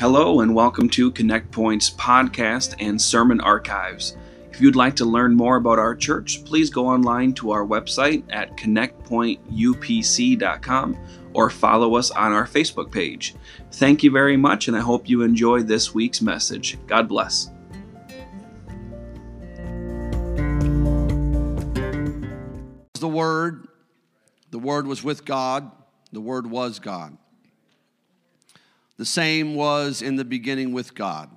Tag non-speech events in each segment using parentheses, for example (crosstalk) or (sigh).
Hello, and welcome to Connect Point's podcast and sermon archives. If you'd like to learn more about our church, please go online to our website at connectpointupc.com or follow us on our Facebook page. Thank you very much, and I hope you enjoy this week's message. God bless. The Word, the Word was with God, the Word was God. The same was in the beginning with God.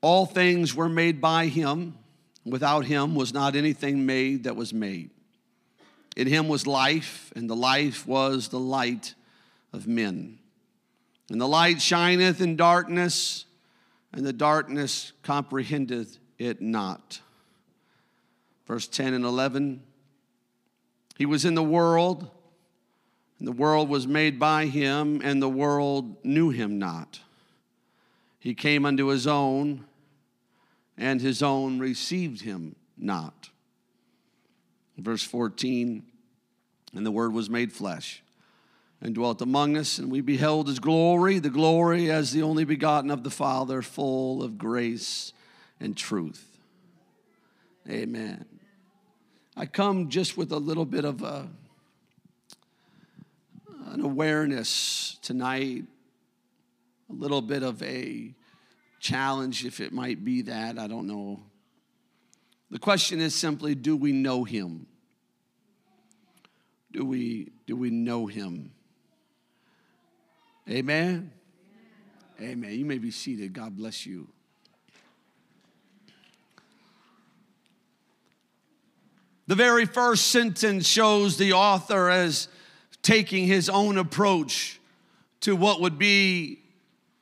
All things were made by him. Without him was not anything made that was made. In him was life, and the life was the light of men. And the light shineth in darkness, and the darkness comprehendeth it not. Verse 10 and 11 He was in the world the world was made by him, and the world knew him not. He came unto his own, and his own received him not. Verse 14 And the Word was made flesh and dwelt among us, and we beheld his glory, the glory as the only begotten of the Father, full of grace and truth. Amen. I come just with a little bit of a an awareness tonight, a little bit of a challenge, if it might be that. I don't know. The question is simply do we know him? Do we, do we know him? Amen? Amen. You may be seated. God bless you. The very first sentence shows the author as taking his own approach to what would be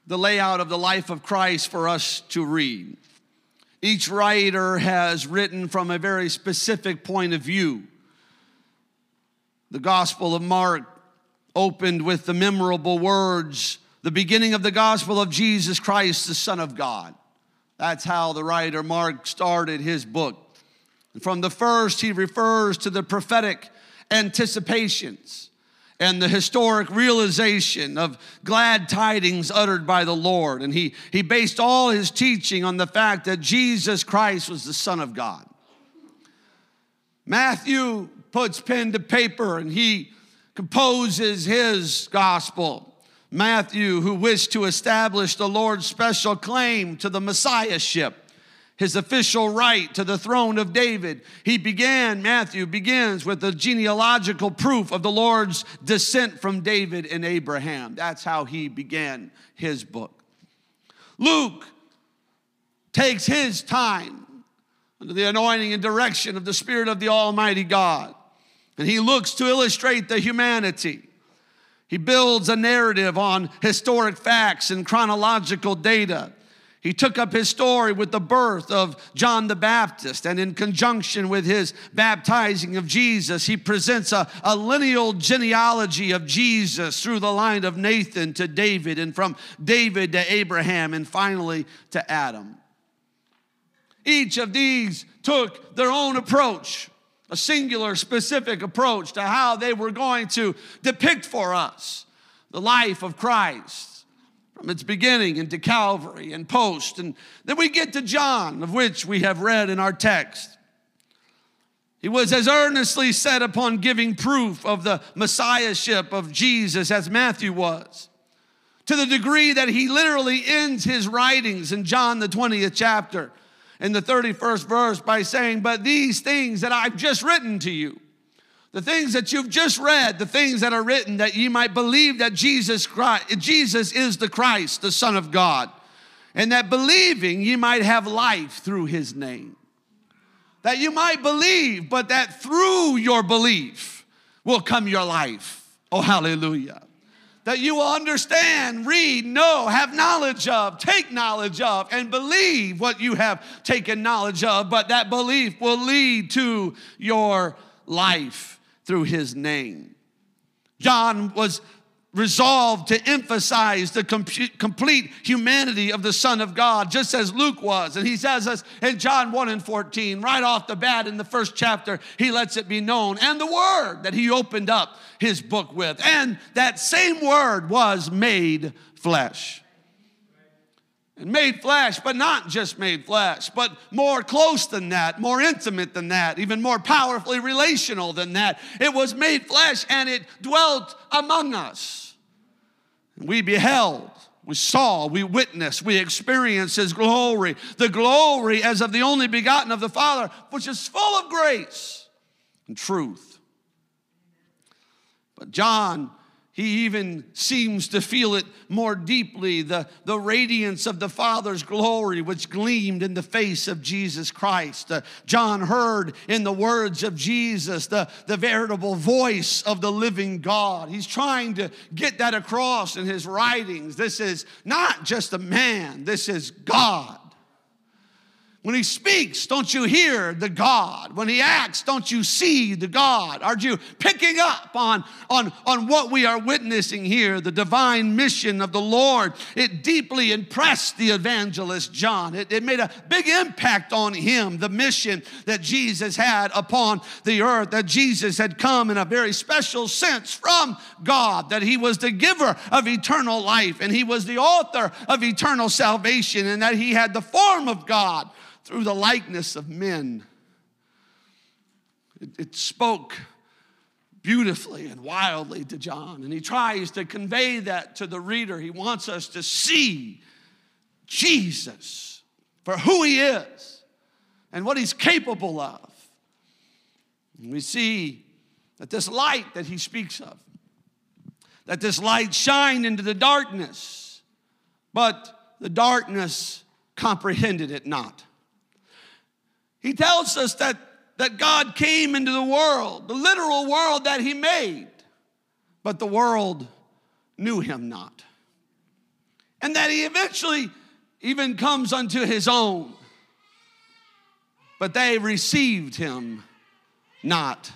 the layout of the life of Christ for us to read. Each writer has written from a very specific point of view. The Gospel of Mark opened with the memorable words, the beginning of the gospel of Jesus Christ, the Son of God. That's how the writer Mark started his book. From the first, he refers to the prophetic anticipations and the historic realization of glad tidings uttered by the Lord. And he, he based all his teaching on the fact that Jesus Christ was the Son of God. Matthew puts pen to paper and he composes his gospel. Matthew, who wished to establish the Lord's special claim to the Messiahship his official right to the throne of David. He began, Matthew begins with the genealogical proof of the Lord's descent from David and Abraham. That's how he began his book. Luke takes his time under the anointing and direction of the Spirit of the Almighty God, and he looks to illustrate the humanity. He builds a narrative on historic facts and chronological data. He took up his story with the birth of John the Baptist, and in conjunction with his baptizing of Jesus, he presents a, a, lineal genealogy of Jesus through the line of Nathan to David, and from David to Abraham, and finally to Adam. Each of these took their own approach, a singular, specific approach to how they were going to depict for us the life of Christ from its beginning into Calvary and post. And then we get to John, of which we have read in our text. He was as earnestly set upon giving proof of the messiahship of Jesus as Matthew was, to the degree that he literally ends his writings in John, the 20th chapter, in the 31st verse, by saying, But these things that I've just written to you, the things that you've just read, the things that are written, that ye might believe that Jesus Christ, Jesus is the Christ, the Son of God, and that believing ye might have life through his name. That you might believe, but that through your belief will come your life. Oh, hallelujah. That you will understand, read, know, have knowledge of, take knowledge of, and believe what you have taken knowledge of, but that belief will lead to your life through his name. John was resolved to emphasize the complete humanity of the Son of God, just as Luke was. And he says us in John 1 and 14, right off the bat in the first chapter, he lets it be known. And the word that he opened up his book with, and that same word was made flesh. And made flesh, but not just made flesh, but more close than that, more intimate than that, even more powerfully relational than that. It was made flesh and it dwelt among us. We beheld, we saw, we witnessed, we experienced His glory, the glory as of the only begotten of the Father, which is full of grace and truth. But John he even seems to feel it more deeply the, the radiance of the Father's glory, which gleamed in the face of Jesus Christ. Uh, John heard in the words of Jesus the, the veritable voice of the living God. He's trying to get that across in his writings. This is not just a man, this is God. When he speaks, don't you hear the God? When he acts, don't you see the God? Are you picking up on, on, on what we are witnessing here, the divine mission of the Lord? It deeply impressed the evangelist John. It, it made a big impact on him, the mission that Jesus had upon the earth, that Jesus had come in a very special sense from God, that he was the giver of eternal life and he was the author of eternal salvation, and that he had the form of God through the likeness of men. It, it spoke beautifully and wildly to John, and he tries to convey that to the reader. He wants us to see Jesus for who he is and what he's capable of. And we see that this light that he speaks of, that this light shined into the darkness, but the darkness comprehended it not. He tells us that, that God came into the world, the literal world that He made, but the world knew Him not. And that He eventually even comes unto His own, but they received Him not.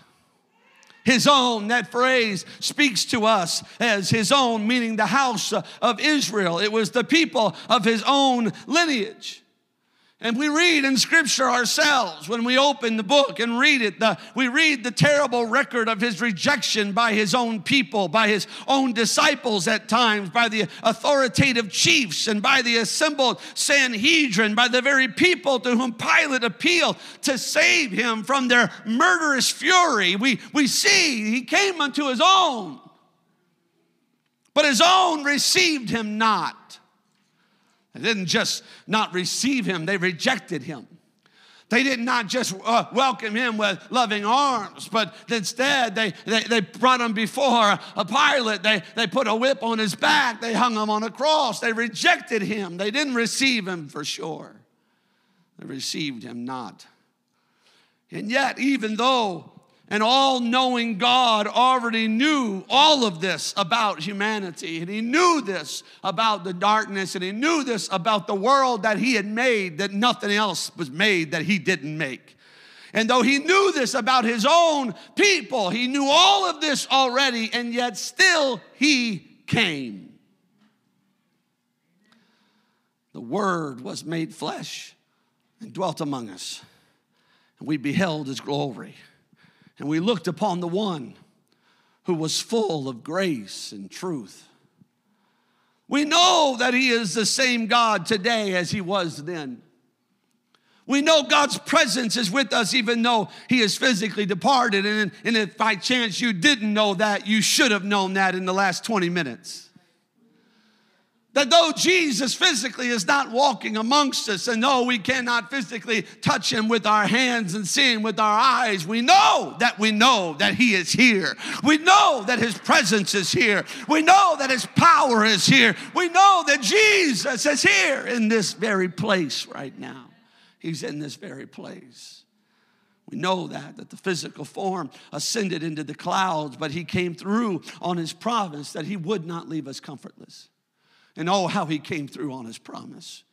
His own, that phrase speaks to us as his own, meaning the house of Israel. It was the people of his own lineage. And we read in scripture ourselves when we open the book and read it. The, we read the terrible record of his rejection by his own people, by his own disciples at times, by the authoritative chiefs, and by the assembled Sanhedrin, by the very people to whom Pilate appealed to save him from their murderous fury. We, we see he came unto his own, but his own received him not. They didn't just not receive him, they rejected him. They did not just uh, welcome him with loving arms, but instead they, they, they brought him before a Pilate. They, they put a whip on his back. They hung him on a cross. They rejected him. They didn't receive him for sure. They received him not. And yet, even though and all knowing God already knew all of this about humanity. And He knew this about the darkness. And He knew this about the world that He had made, that nothing else was made that He didn't make. And though He knew this about His own people, He knew all of this already, and yet still He came. The Word was made flesh and dwelt among us, and we beheld His glory and we looked upon the one who was full of grace and truth. We know that He is the same God today as He was then. We know God's presence is with us even though He is physically departed. And, and if by chance you didn't know that, you should have known that in the last 20 minutes that though Jesus physically is not walking amongst us, and though we cannot physically touch him with our hands and see him with our eyes, we know that we know that he is here. We know that his presence is here. We know that his power is here. We know that Jesus is here in this very place right now. He's in this very place. We know that, that the physical form ascended into the clouds, but he came through on his promise that he would not leave us comfortless. And oh, how he came through on his promise.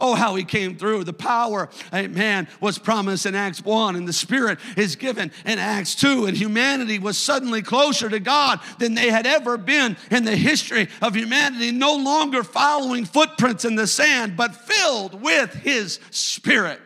Oh, how he came through. The power, amen, was promised in Acts 1, and the Spirit is given in Acts 2. And humanity was suddenly closer to God than they had ever been in the history of humanity, no longer following footprints in the sand, but filled with his Spirit.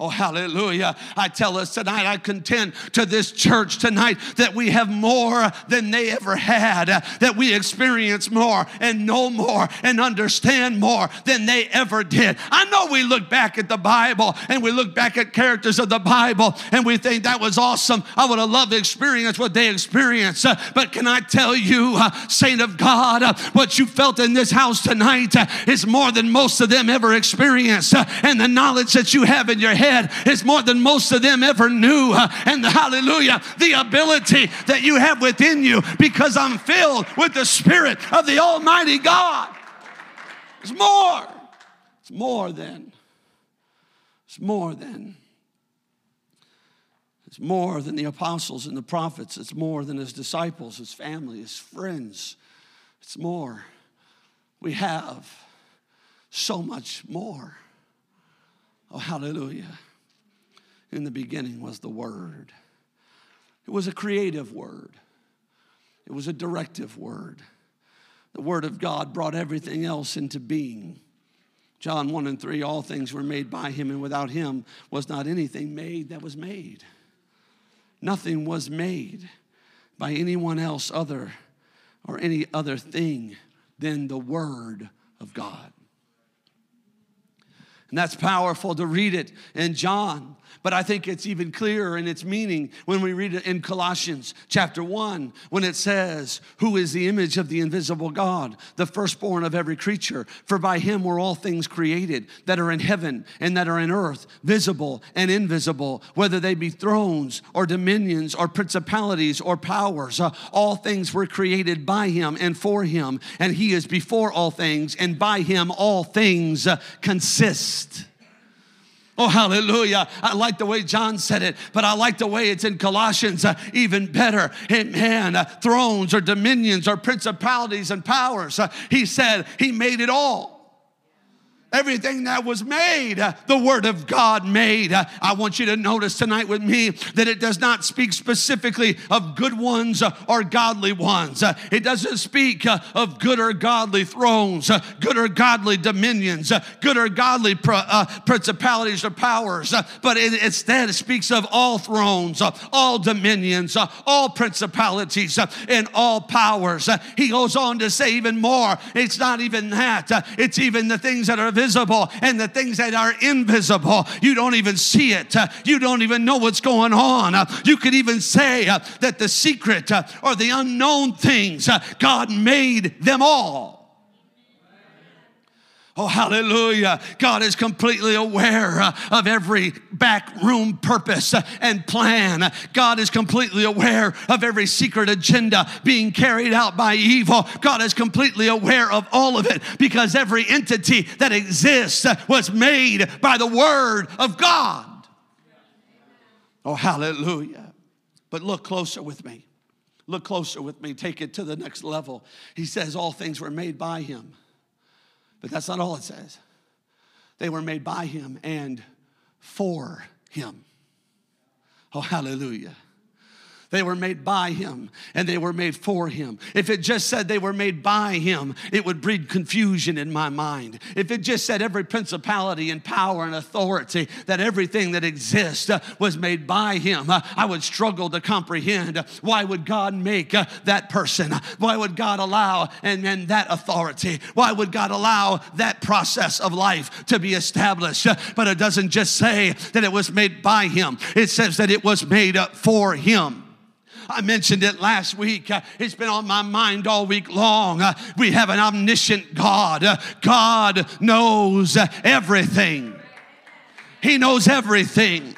Oh, hallelujah. I tell us tonight, I contend to this church tonight that we have more than they ever had, that we experience more and know more and understand more than they ever did. I know we look back at the Bible and we look back at characters of the Bible and we think that was awesome. I would have loved to experience what they experienced. But can I tell you, uh, saint of God, uh, what you felt in this house tonight uh, is more than most of them ever experienced. And the knowledge that you have in your head head is more than most of them ever knew. Uh, and the, hallelujah, the ability that you have within you because I'm filled with the Spirit of the Almighty God. It's more. It's more than. It's more than. It's more than the apostles and the prophets. It's more than his disciples, his family, his friends. It's more. We have so much more. Oh, hallelujah. In the beginning was the Word. It was a creative word, it was a directive word. The Word of God brought everything else into being. John 1 and 3 all things were made by Him, and without Him was not anything made that was made. Nothing was made by anyone else other or any other thing than the Word of God. And that's powerful to read it in John. But I think it's even clearer in its meaning when we read it in Colossians chapter 1, when it says, Who is the image of the invisible God, the firstborn of every creature? For by him were all things created that are in heaven and that are in earth, visible and invisible, whether they be thrones or dominions or principalities or powers. Uh, all things were created by him and for him, and he is before all things, and by him all things uh, consist. Oh, hallelujah. I like the way John said it, but I like the way it's in Colossians uh, even better. man, uh, thrones or dominions or principalities and powers. Uh, he said he made it all. Everything that was made, uh, the Word of God made. Uh, I want you to notice tonight with me that it does not speak specifically of good ones uh, or godly ones. Uh, it doesn't speak uh, of good or godly thrones, uh, good or godly dominions, good or godly principalities or powers, but instead it instead speaks of all thrones, all dominions, all principalities, and all powers. He goes on to say even more. It's not even that, it's even the things that are visible and the things that are invisible. You don't even see it. You don't even know what's going on. You could even say uh, that the secret uh, or the unknown things, uh, God made them all. Oh, hallelujah. God is completely aware uh, of every back room purpose uh, and plan. God is completely aware of every secret agenda being carried out by evil. God is completely aware of all of it because every entity that exists uh, was made by the Word of God. Oh, hallelujah. But look closer with me. Look closer with me. Take it to the next level. He says, All things were made by Him but that's not all it says. They were made by him and for him. Oh, hallelujah. They were made by him and they were made for him. If it just said they were made by him, it would breed confusion in my mind. If it just said every principality and power and authority, that everything that exists uh, was made by him, uh, I would struggle to comprehend why would God make uh, that person? Why would God allow and, and that authority? Why would God allow that process of life to be established? But it doesn't just say that it was made by him, it says that it was made for him. I mentioned it last week. Uh, it's been on my mind all week long. Uh, we have an omniscient God. Uh, God knows everything. He knows everything.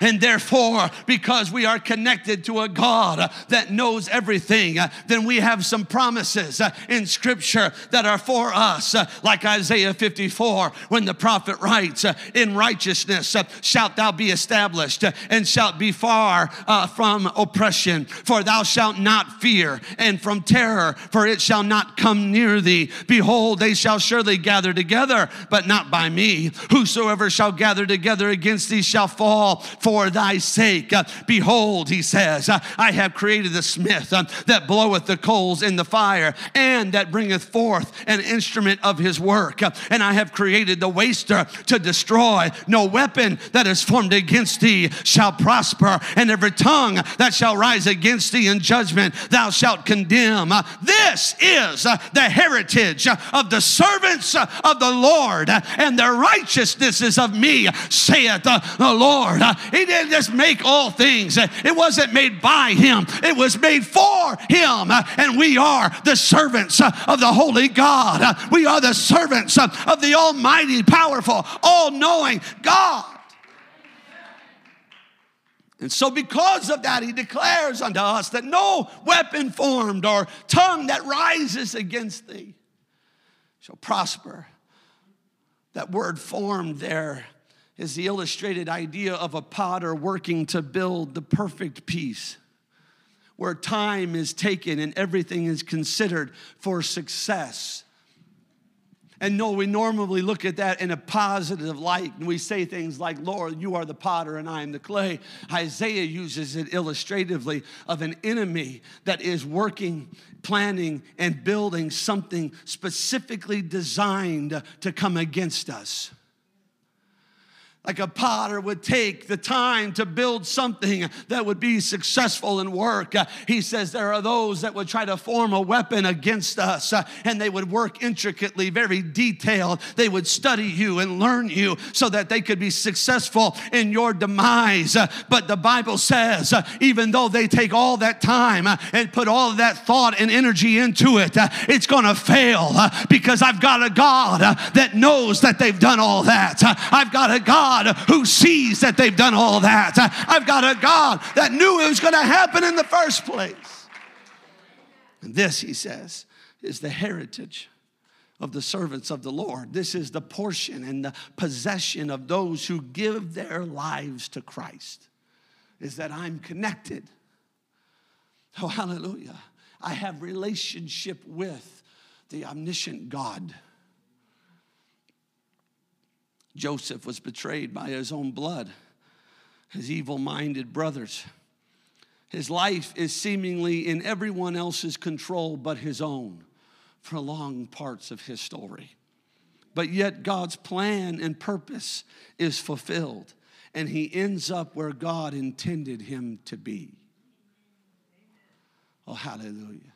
And therefore, because we are connected to a God that knows everything, then we have some promises in Scripture that are for us, like Isaiah 54, when the prophet writes, In righteousness shalt thou be established, and shalt be far uh, from oppression. For thou shalt not fear, and from terror, for it shall not come near thee. Behold, they shall surely gather together, but not by me. Whosoever shall gather together against thee shall fall for thy sake. Uh, Behold, he says, uh, I have created the smith uh, that bloweth the coals in the fire and that bringeth forth an instrument of his work. Uh, and I have created the waster to destroy. No weapon that is formed against thee shall prosper, and every tongue that shall rise against thee in judgment thou shalt condemn. Uh, this is uh, the heritage of the servants of the Lord, and their righteousness is of me, saith the Lord. He didn't just make all things, it wasn't made by him, it was made for him. And we are the servants of the Holy God. We are the servants of the Almighty, powerful, all knowing God. And so, because of that, he declares unto us that no weapon formed or tongue that rises against thee shall prosper. That word formed there is the illustrated idea of a potter working to build the perfect piece, where time is taken and everything is considered for success. And no, we normally look at that in a positive light and we say things like, Lord, you are the potter and I am the clay. Isaiah uses it illustratively of an enemy that is working, planning, and building something specifically designed to come against us like a potter would take the time to build something that would be successful in work. Uh, he says there are those that would try to form a weapon against us uh, and they would work intricately, very detailed. They would study you and learn you so that they could be successful in your demise. Uh, but the Bible says, even though they take all that time and put all that thought and energy into it, it's going to fail because I've got a God that knows that they've done all that. I've got a God who sees that they've done all that. I've got a God that knew it was going to happen in the first place. And this, he says, is the heritage of the servants of the Lord. This is the portion and the possession of those who give their lives to Christ. Is that I'm connected. Oh, hallelujah. I have relationship with the omniscient God. Joseph was betrayed by his own blood, his evil minded brothers. His life is seemingly in everyone else's control but his own for long parts of his story. But yet, God's plan and purpose is fulfilled, and he ends up where God intended him to be. Oh, hallelujah.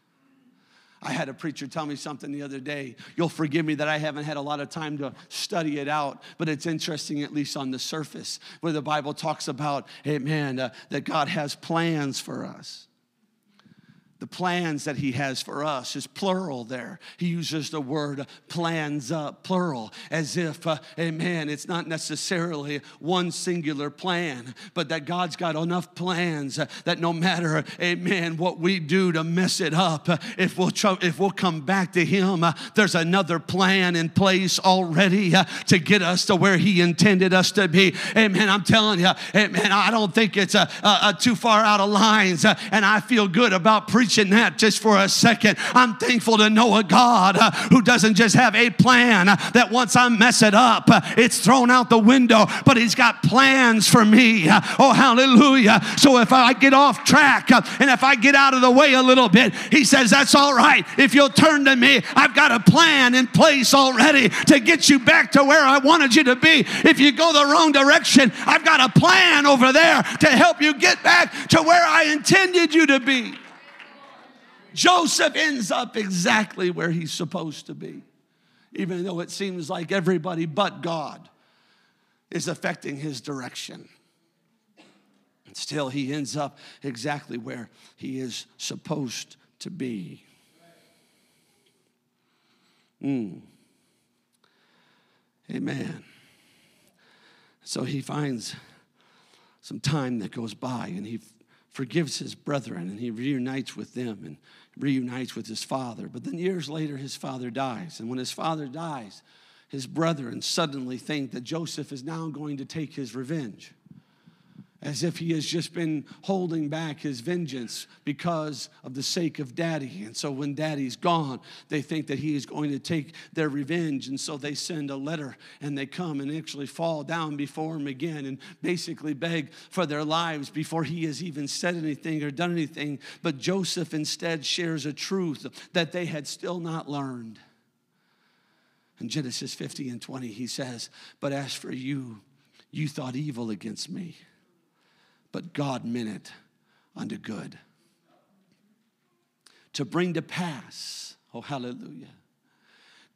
I had a preacher tell me something the other day. You'll forgive me that I haven't had a lot of time to study it out, but it's interesting, at least on the surface, where the Bible talks about, amen, uh, that God has plans for us. The plans that he has for us is plural there. He uses the word plans uh, plural as if, uh, amen, it's not necessarily one singular plan, but that God's got enough plans uh, that no matter, amen, what we do to mess it up, uh, if, we'll tr- if we'll come back to him, uh, there's another plan in place already uh, to get us to where he intended us to be. Amen. I'm telling you, amen, I don't think it's uh, uh, too far out of lines, uh, and I feel good about preaching that just for a second. I'm thankful to know a God uh, who doesn't just have a plan uh, that once I mess it up, uh, it's thrown out the window, but He's got plans for me. Uh, oh, hallelujah. So if I get off track uh, and if I get out of the way a little bit, He says, That's all right. If you'll turn to me, I've got a plan in place already to get you back to where I wanted you to be. If you go the wrong direction, I've got a plan over there to help you get back to where I intended you to be. Joseph ends up exactly where he's supposed to be, even though it seems like everybody but God is affecting his direction. Still, he ends up exactly where he is supposed to be. Mm. Amen. So he finds some time that goes by and he forgives his brethren and he reunites with them and reunites with his father. But then years later, his father dies. And when his father dies, his brethren suddenly think that Joseph is now going to take his revenge. As if he has just been holding back his vengeance because of the sake of daddy. And so when daddy's gone, they think that he is going to take their revenge. And so they send a letter and they come and actually fall down before him again and basically beg for their lives before he has even said anything or done anything. But Joseph instead shares a truth that they had still not learned. In Genesis 50 and 20, he says, But as for you, you thought evil against me but God meant it unto good. To bring to pass, oh, hallelujah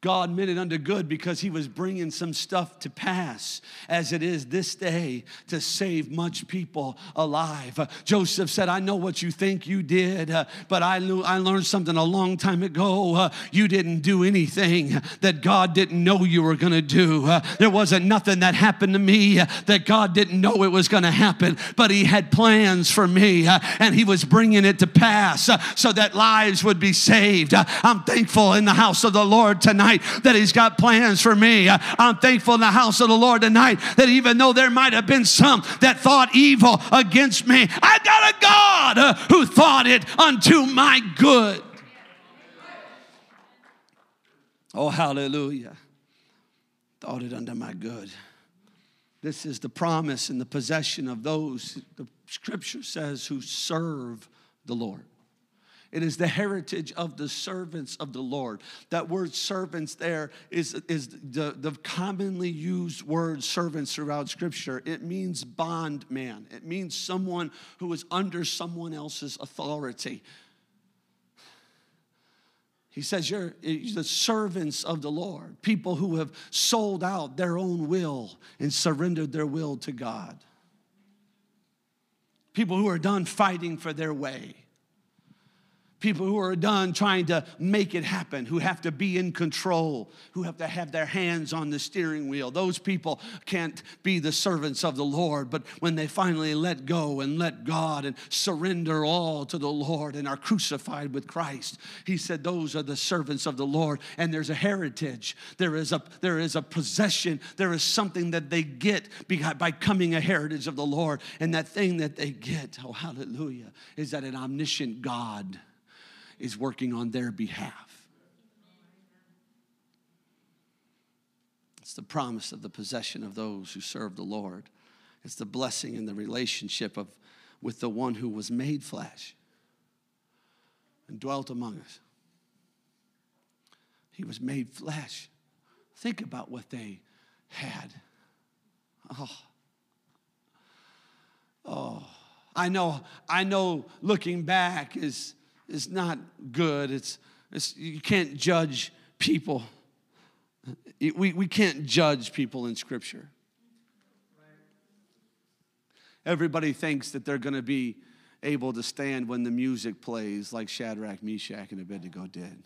God meant it unto good because he was bringing some stuff to pass as it is this day to save much people alive. Joseph said, I know what you think you did, but I, knew, I learned something a long time ago. You didn't do anything that God didn't know you were going to do. There wasn't nothing that happened to me that God didn't know it was going to happen, but he had plans for me and he was bringing it to pass so that lives would be saved. I'm thankful in the house of the Lord tonight tonight that He's got plans for me. I'm thankful in the house of the Lord tonight that even though there might have been some that thought evil against me, I got a God uh, who thought it unto my good. Oh, hallelujah. Thought it unto my good. This is the promise and the possession of those, the scripture says, who serve the Lord. It is the heritage of the servants of the Lord. That word servants there is, is the, the commonly used word servants throughout Scripture. It means bondman, it means someone who is under someone else's authority. He says, You're the servants of the Lord, people who have sold out their own will and surrendered their will to God. People who are done fighting for their way people who are done trying to make it happen, who have to be in control, who have to have their hands on the steering wheel. Those people can't be the servants of the Lord, but when they finally let go and let God and surrender all to the Lord and are crucified with Christ, he said, Those are the servants of the Lord. And there's a heritage, there is a, there is a possession, there is something that they get by becoming a heritage of the Lord. And that thing that they get, oh, hallelujah, is that an omniscient God is working on their behalf. It's the promise of the possession of those who serve the Lord. It's the blessing in the relationship of with the one who was made flesh and dwelt among us. He was made flesh. Think about what they had. Oh. Oh. I know, I know looking back is is not good. It's, it's, you can't judge people. We, we can't judge people in Scripture. Everybody thinks that they're going to be able to stand when the music plays, like Shadrach, Meshach, and Abednego did.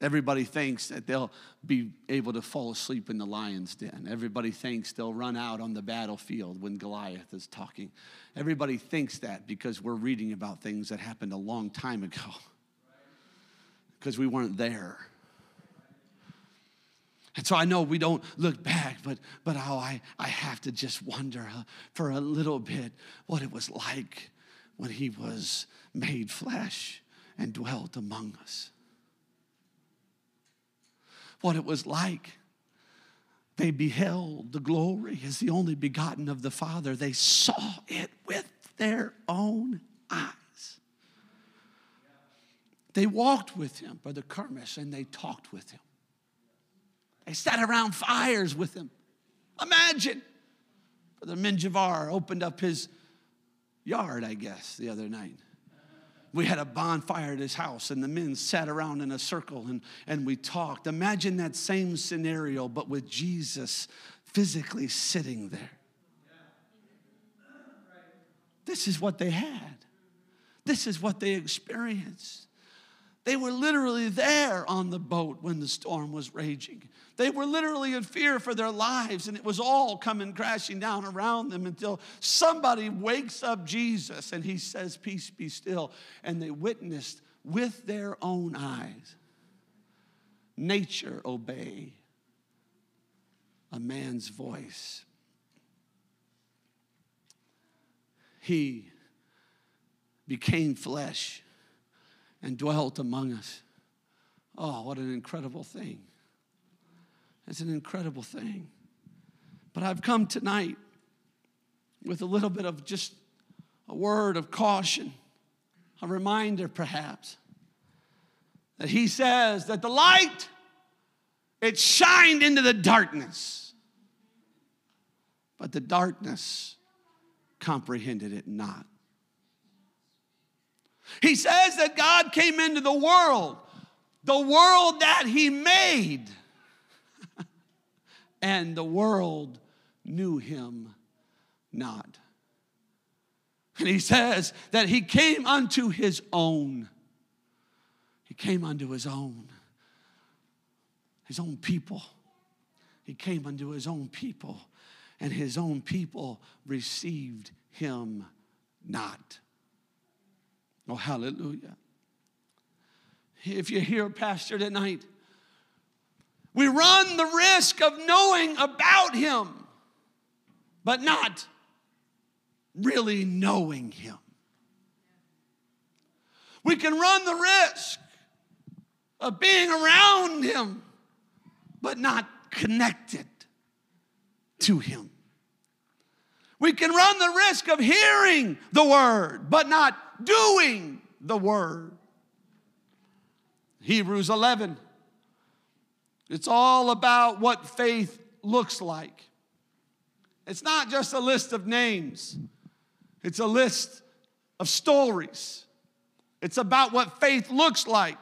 Everybody thinks that they'll be able to fall asleep in the lion's den. Everybody thinks they'll run out on the battlefield when Goliath is talking. Everybody thinks that because we're reading about things that happened a long time ago, (laughs) because we weren't there. And so I know we don't look back, but, but how I, I have to just wonder uh, for a little bit what it was like when he was made flesh and dwelt among us what it was like. They beheld the glory as the only begotten of the Father. They saw it with their own eyes. They walked with him, Brother Kermish, and they talked with him. They sat around fires with him. Imagine. Brother Minjavar opened up his yard, I guess, the other night we had a bonfire at his house and the men sat around in a circle and, and we talked. Imagine that same scenario, but with Jesus physically sitting there. This is what they had, this is what they experienced. They were literally there on the boat when the storm was raging. They were literally in fear for their lives, and it was all coming crashing down around them until somebody wakes up Jesus and he says, Peace be still. And they witnessed with their own eyes nature obey a man's voice. he became flesh and dwelt among us. Oh, what an incredible thing! It's an incredible thing. But I've come tonight with a little bit of just a word of caution, a reminder perhaps, that he says that the light, it shined into the darkness, but the darkness comprehended it not. He says that God came into the world, the world that he made, (laughs) and the world knew him not. And he says that he came unto his own. He came unto his own, his own people. He came unto his own people, and his own people received him not. Oh, hallelujah. If you're here, Pastor, tonight, we run the risk of knowing about him, but not really knowing Him. We can run the risk of being around Him, but not connected to Him. We can run the risk of hearing the Word, but not doing the Word. Hebrews 11. It's all about what faith looks like. It's not just a list of names. It's a list of stories. It's about what faith looks like.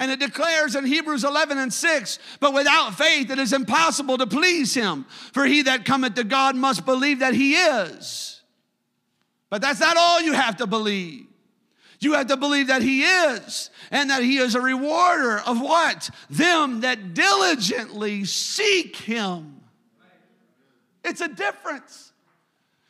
And it declares in Hebrews 11 and 6, but without faith it is impossible to please him. For he that cometh to God must believe that he is. But that's not all you have to believe. You have to believe that he is and that he is a rewarder of what? Them that diligently seek him. It's a difference.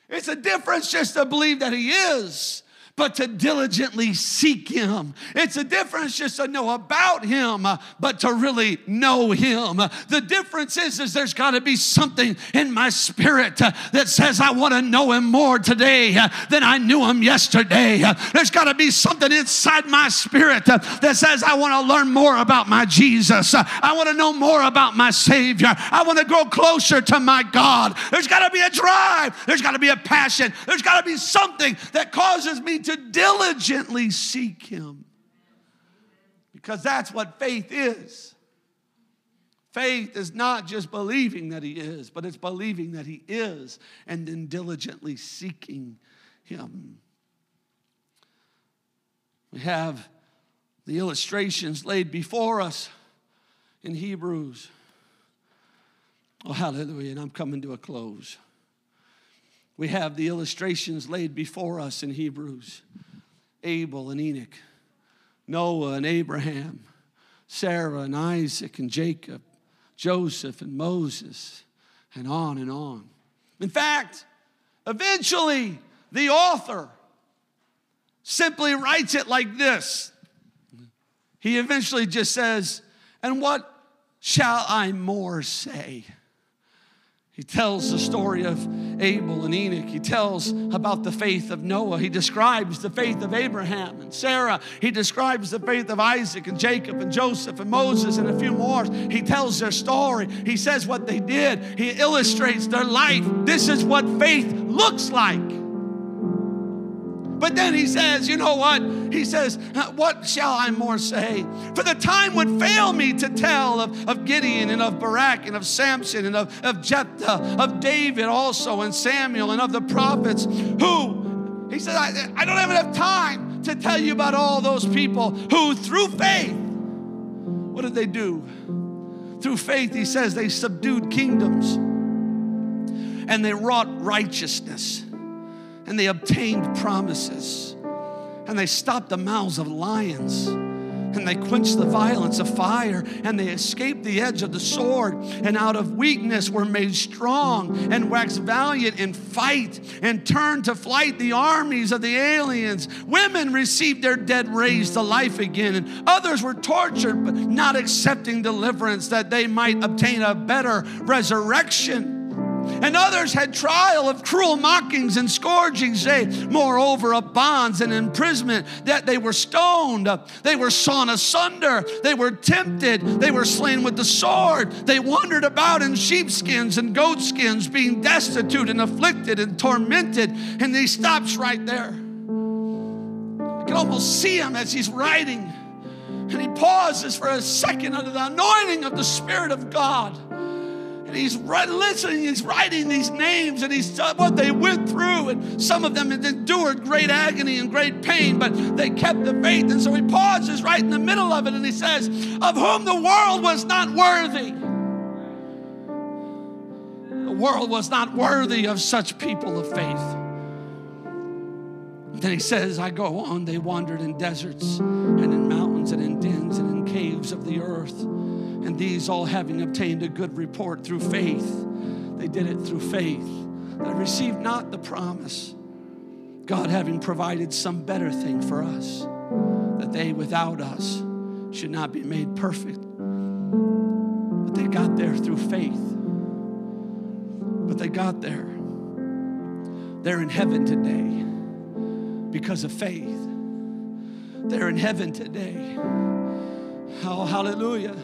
It's a difference just to believe that He is but to diligently seek Him. It's a difference just to know about Him, uh, but to really know Him. The difference is, is there's got to be something in my spirit uh, that says I want to know Him more today uh, than I knew Him yesterday. There's got to be something inside my spirit that says I want to learn more about my Jesus. I want to know more about my Savior. I want to grow closer to my God. There's got to be a drive. There's got to be a passion. There's got to be something that causes me to diligently seek Him. Because that's what faith is. Faith is not just believing that He is, but it's believing that He is and then diligently seeking Him. We have the illustrations laid before us in Hebrews. Oh, hallelujah. And I'm coming to a close we have the illustrations laid before us in Hebrews Abel and Enoch, Noah and Abraham, Sarah and Isaac and Jacob, Joseph and Moses, and on and on. In fact, eventually, the author simply writes it like this. He eventually just says, And what shall I more say? He tells the story of Abel and Enoch. He tells about the faith of Noah. He describes the faith of Abraham and Sarah. He describes the faith of Isaac and Jacob and Joseph and Moses and a few more. He tells their story. He says what they did. He illustrates their life. This is what faith looks like. But then he says, you know what? He says, uh, What shall I more say? For the time would fail me to tell of, of Gideon and of Barak and of Samson and of, of Jephthah, of David also and Samuel and of the prophets who, he says, I, I don't have enough time to tell you about all those people who through faith, what did they do? Through faith, he says, they subdued kingdoms and they wrought righteousness and they obtained promises. And they stopped the mouths of lions. And they quenched the violence of fire. And they escaped the edge of the sword. And out of weakness were made strong and waxed valiant in fight and turned to flight the armies of the aliens. Women received their dead raised to life again. And others were tortured but not accepting deliverance that they might obtain a better resurrection And others had trial of cruel mockings and scourgings, they moreover of bonds and imprisonment, that they were stoned, they were sawn asunder, they were tempted, they were slain with the sword, they wandered about in sheepskins and goatskins, being destitute and afflicted and tormented. And he stops right there. I can almost see him as he's writing. And he pauses for a second under the anointing of the Spirit of God. And he's listening, he's writing these names and he's uh, what they went through. And some of them endured great agony and great pain, but they kept the faith. And so he pauses right in the middle of it and he says, Of whom the world was not worthy. The world was not worthy of such people of faith. Then he says, I go on, they wandered in deserts and in mountains and in dens and in caves of the earth. And these all having obtained a good report through faith, they did it through faith. They received not the promise, God having provided some better thing for us, that they without us should not be made perfect. But they got there through faith. But they got there. They're in heaven today because of faith. They're in heaven today. Oh, hallelujah.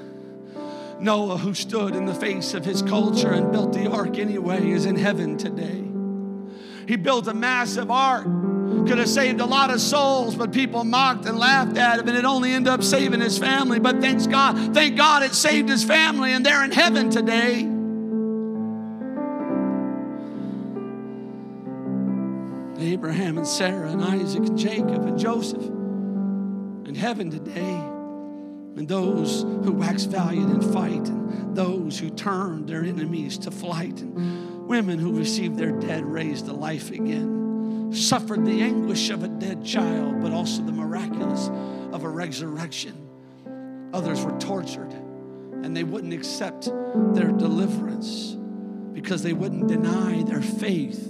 Noah, who stood in the face of his culture and built the ark anyway, is in heaven today. He built a massive ark. Could have saved a lot of souls, but people mocked and laughed at him, and it only ended up saving his family. But thanks God, thank God it saved his family, and they're in heaven today. Abraham and Sarah and Isaac and Jacob and Joseph in heaven today. And those who wax valiant in fight, and those who turned their enemies to flight, and women who received their dead raised to life again, suffered the anguish of a dead child, but also the miraculous of a resurrection. Others were tortured, and they wouldn't accept their deliverance because they wouldn't deny their faith.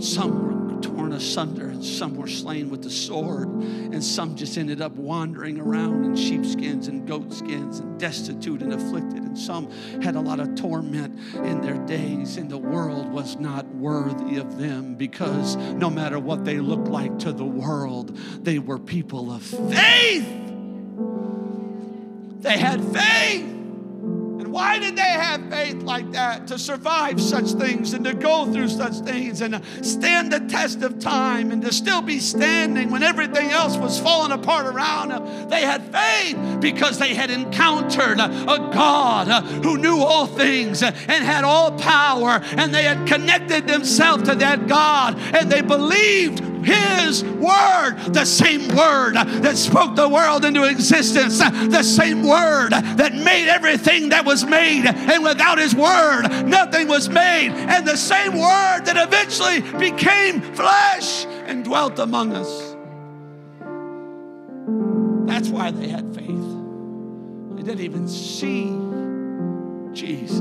Some were torn asunder, and some were slain with the sword, and some just ended up wandering around in sheepskins and goatskins and destitute and afflicted, and some had a lot of torment in their days, and the world was not worthy of them because no matter what they looked like to the world, they were people of faith. They had faith. Why did they have faith like that to survive such things and to go through such things and stand the test of time and to still be standing when everything else was falling apart around them? They had faith because they had encountered a God who knew all things and had all power and they had connected themselves to that God and they believed his word, the same word that spoke the world into existence, the same word that made everything that was made, and without His word, nothing was made, and the same word that eventually became flesh and dwelt among us. That's why they had faith. They didn't even see Jesus.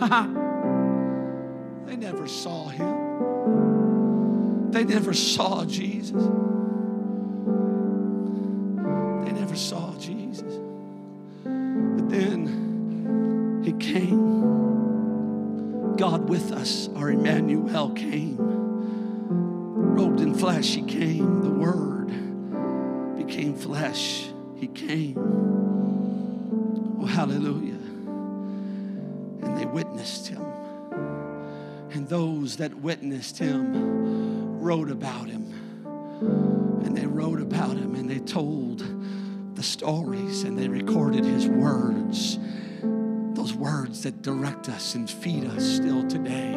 (laughs) they never saw him. They never saw Jesus. They never saw Jesus. But then he came. God with us, our Emmanuel came. Robed in flesh, he came. The Word became flesh, he came. Oh, hallelujah. And they witnessed him. And those that witnessed him wrote about him. And they wrote about him and they told the stories and they recorded his words. Those words that direct us and feed us still today.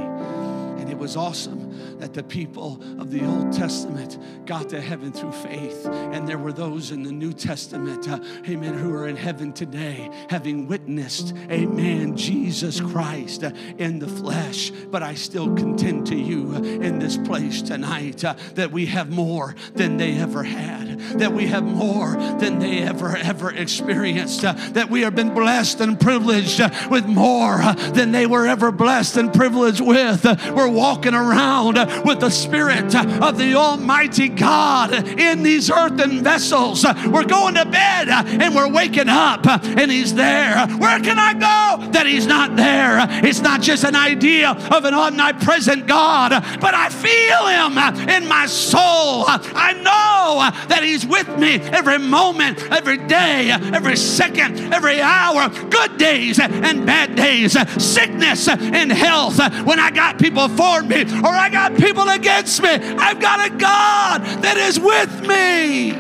And it was awesome that the people of the Old Testament got to heaven through faith. And there were those in the New Testament, uh, amen, who are in heaven today, having witnessed, amen, Jesus Christ uh, in the flesh. But I still contend to you uh, in this place tonight uh, that we have more than they ever had. That we have more than they ever, ever experienced, uh, that we have been blessed and privileged uh, with more uh, than they were ever blessed and privileged with. Uh, we're walking around uh, with the Spirit uh, of the Almighty God in these earthen vessels. We're going to bed and we're waking up and He's there. Where can I go that He's not there? It's not just an idea of an omnipresent God, but I feel Him in my soul. I know that He's with me every moment, every day, every second, every hour, good days and bad days, sickness and health. When I got people for me or I got people against me, I've got a God that is with me.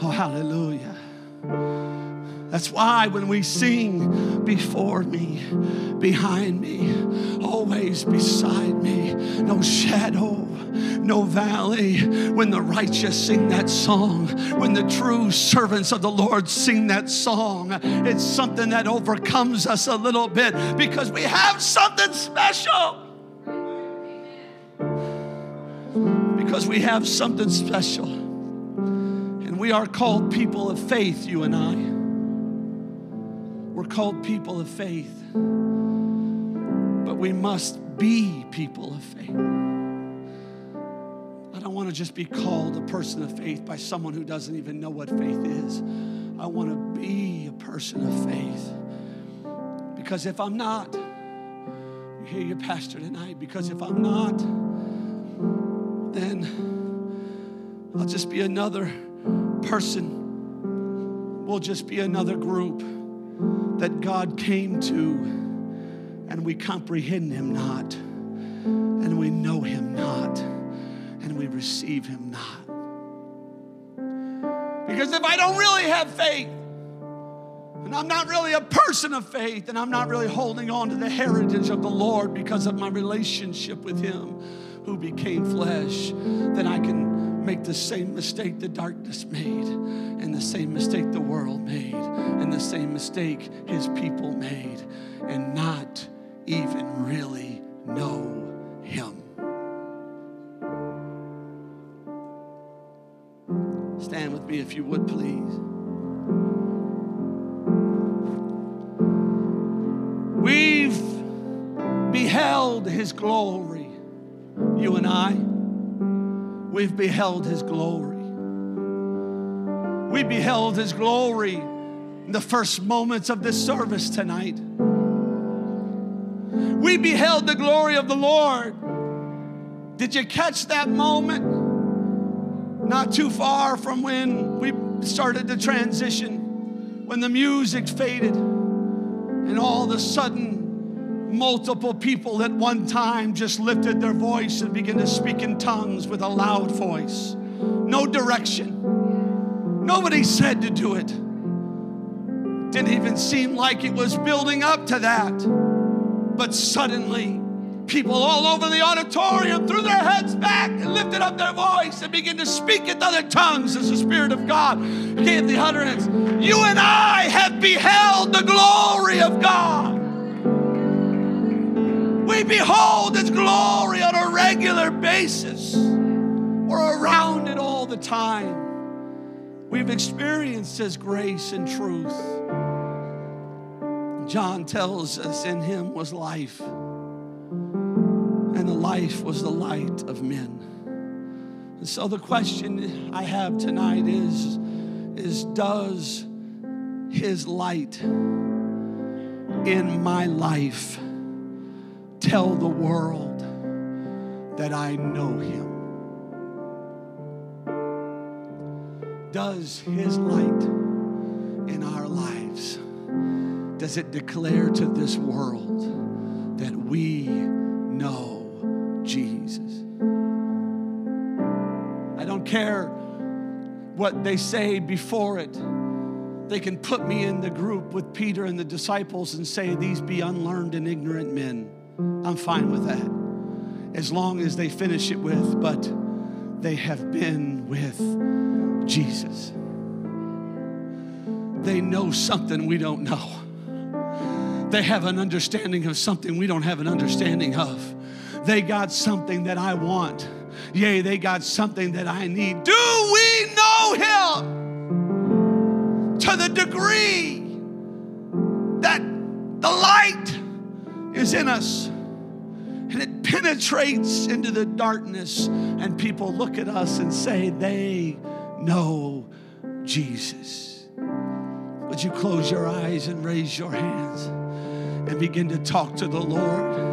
Oh, hallelujah. That's why when we sing before me, behind me, always beside me, no shadow, no valley. When the righteous sing that song, when the true servants of the Lord sing that song, it's something that overcomes us a little bit because we have something special. Because we have something special. And we are called people of faith, you and I. We're called people of faith. But we must be people of faith. I don't want to just be called a person of faith by someone who doesn't even know what faith is. I want to be a person of faith. Because if I'm not, you hear your pastor tonight, because if I'm not, then I'll just be another person. We'll just be another group that God came to, and we comprehend Him not, and we know Him not, and we receive Him not. Because if I don't really have faith, and I'm not really a person of faith, and I'm not really holding on to the heritage of the Lord because of my relationship with Him who became flesh, then I the same mistake the darkness made, and the same mistake the world made, and the same mistake His people made, and not even really know Him. Stand with me if you would, please. We've beheld his glory, you and I. We've beheld his glory. We beheld his glory in the first moments of this service tonight. We beheld the glory of the Lord. Did you catch that moment? Not too far from when we started the transition, when the music faded, and all of a sudden, multiple people at one time just lifted their voice and began to speak in tongues with a loud voice. No direction. Nobody said to do it. Didn't even seem like it was building up to that. But suddenly, people all over the auditorium threw their heads back and lifted up their voice and began to speak in other tongues as the Spirit of God gave the utterance. You and I have beheld the glory of God. We behold His glory on a regular basis. We're around it all the time. We've experienced His grace and truth. John tells us in Him was life, and the life was the light of men. And so the question I have tonight is, is does His light in my life tell the world that I know Him? Does His light in our lives, does it declare to this world that we know Jesus? I don't care what they say before it. They can put me in the group with Peter and the disciples and say, These be unlearned and ignorant men. I'm fine with that. As long as they finish it with, but they have been with Jesus. They know something we don't know. They have an understanding of something we don't have an understanding of. They got something that I want. Yea, they got something that I need. Do we know Him to the degree is in us? and it penetrates into the darkness, and people look at us and say, They know Jesus. Would you close your eyes and raise your hands and begin to talk to the Lord?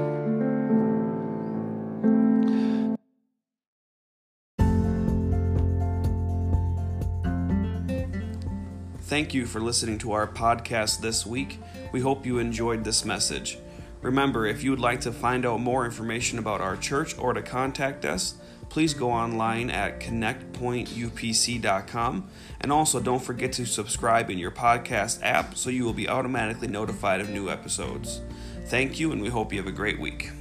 Thank you for listening to our podcast this week. We hope you enjoyed this message. Remember, if you would like to find out more information about our church or to contact us, please go online at connectpointupc.com. And also, don't forget to subscribe in your podcast app so you will be automatically notified of new episodes. Thank you, and we hope you have a great week.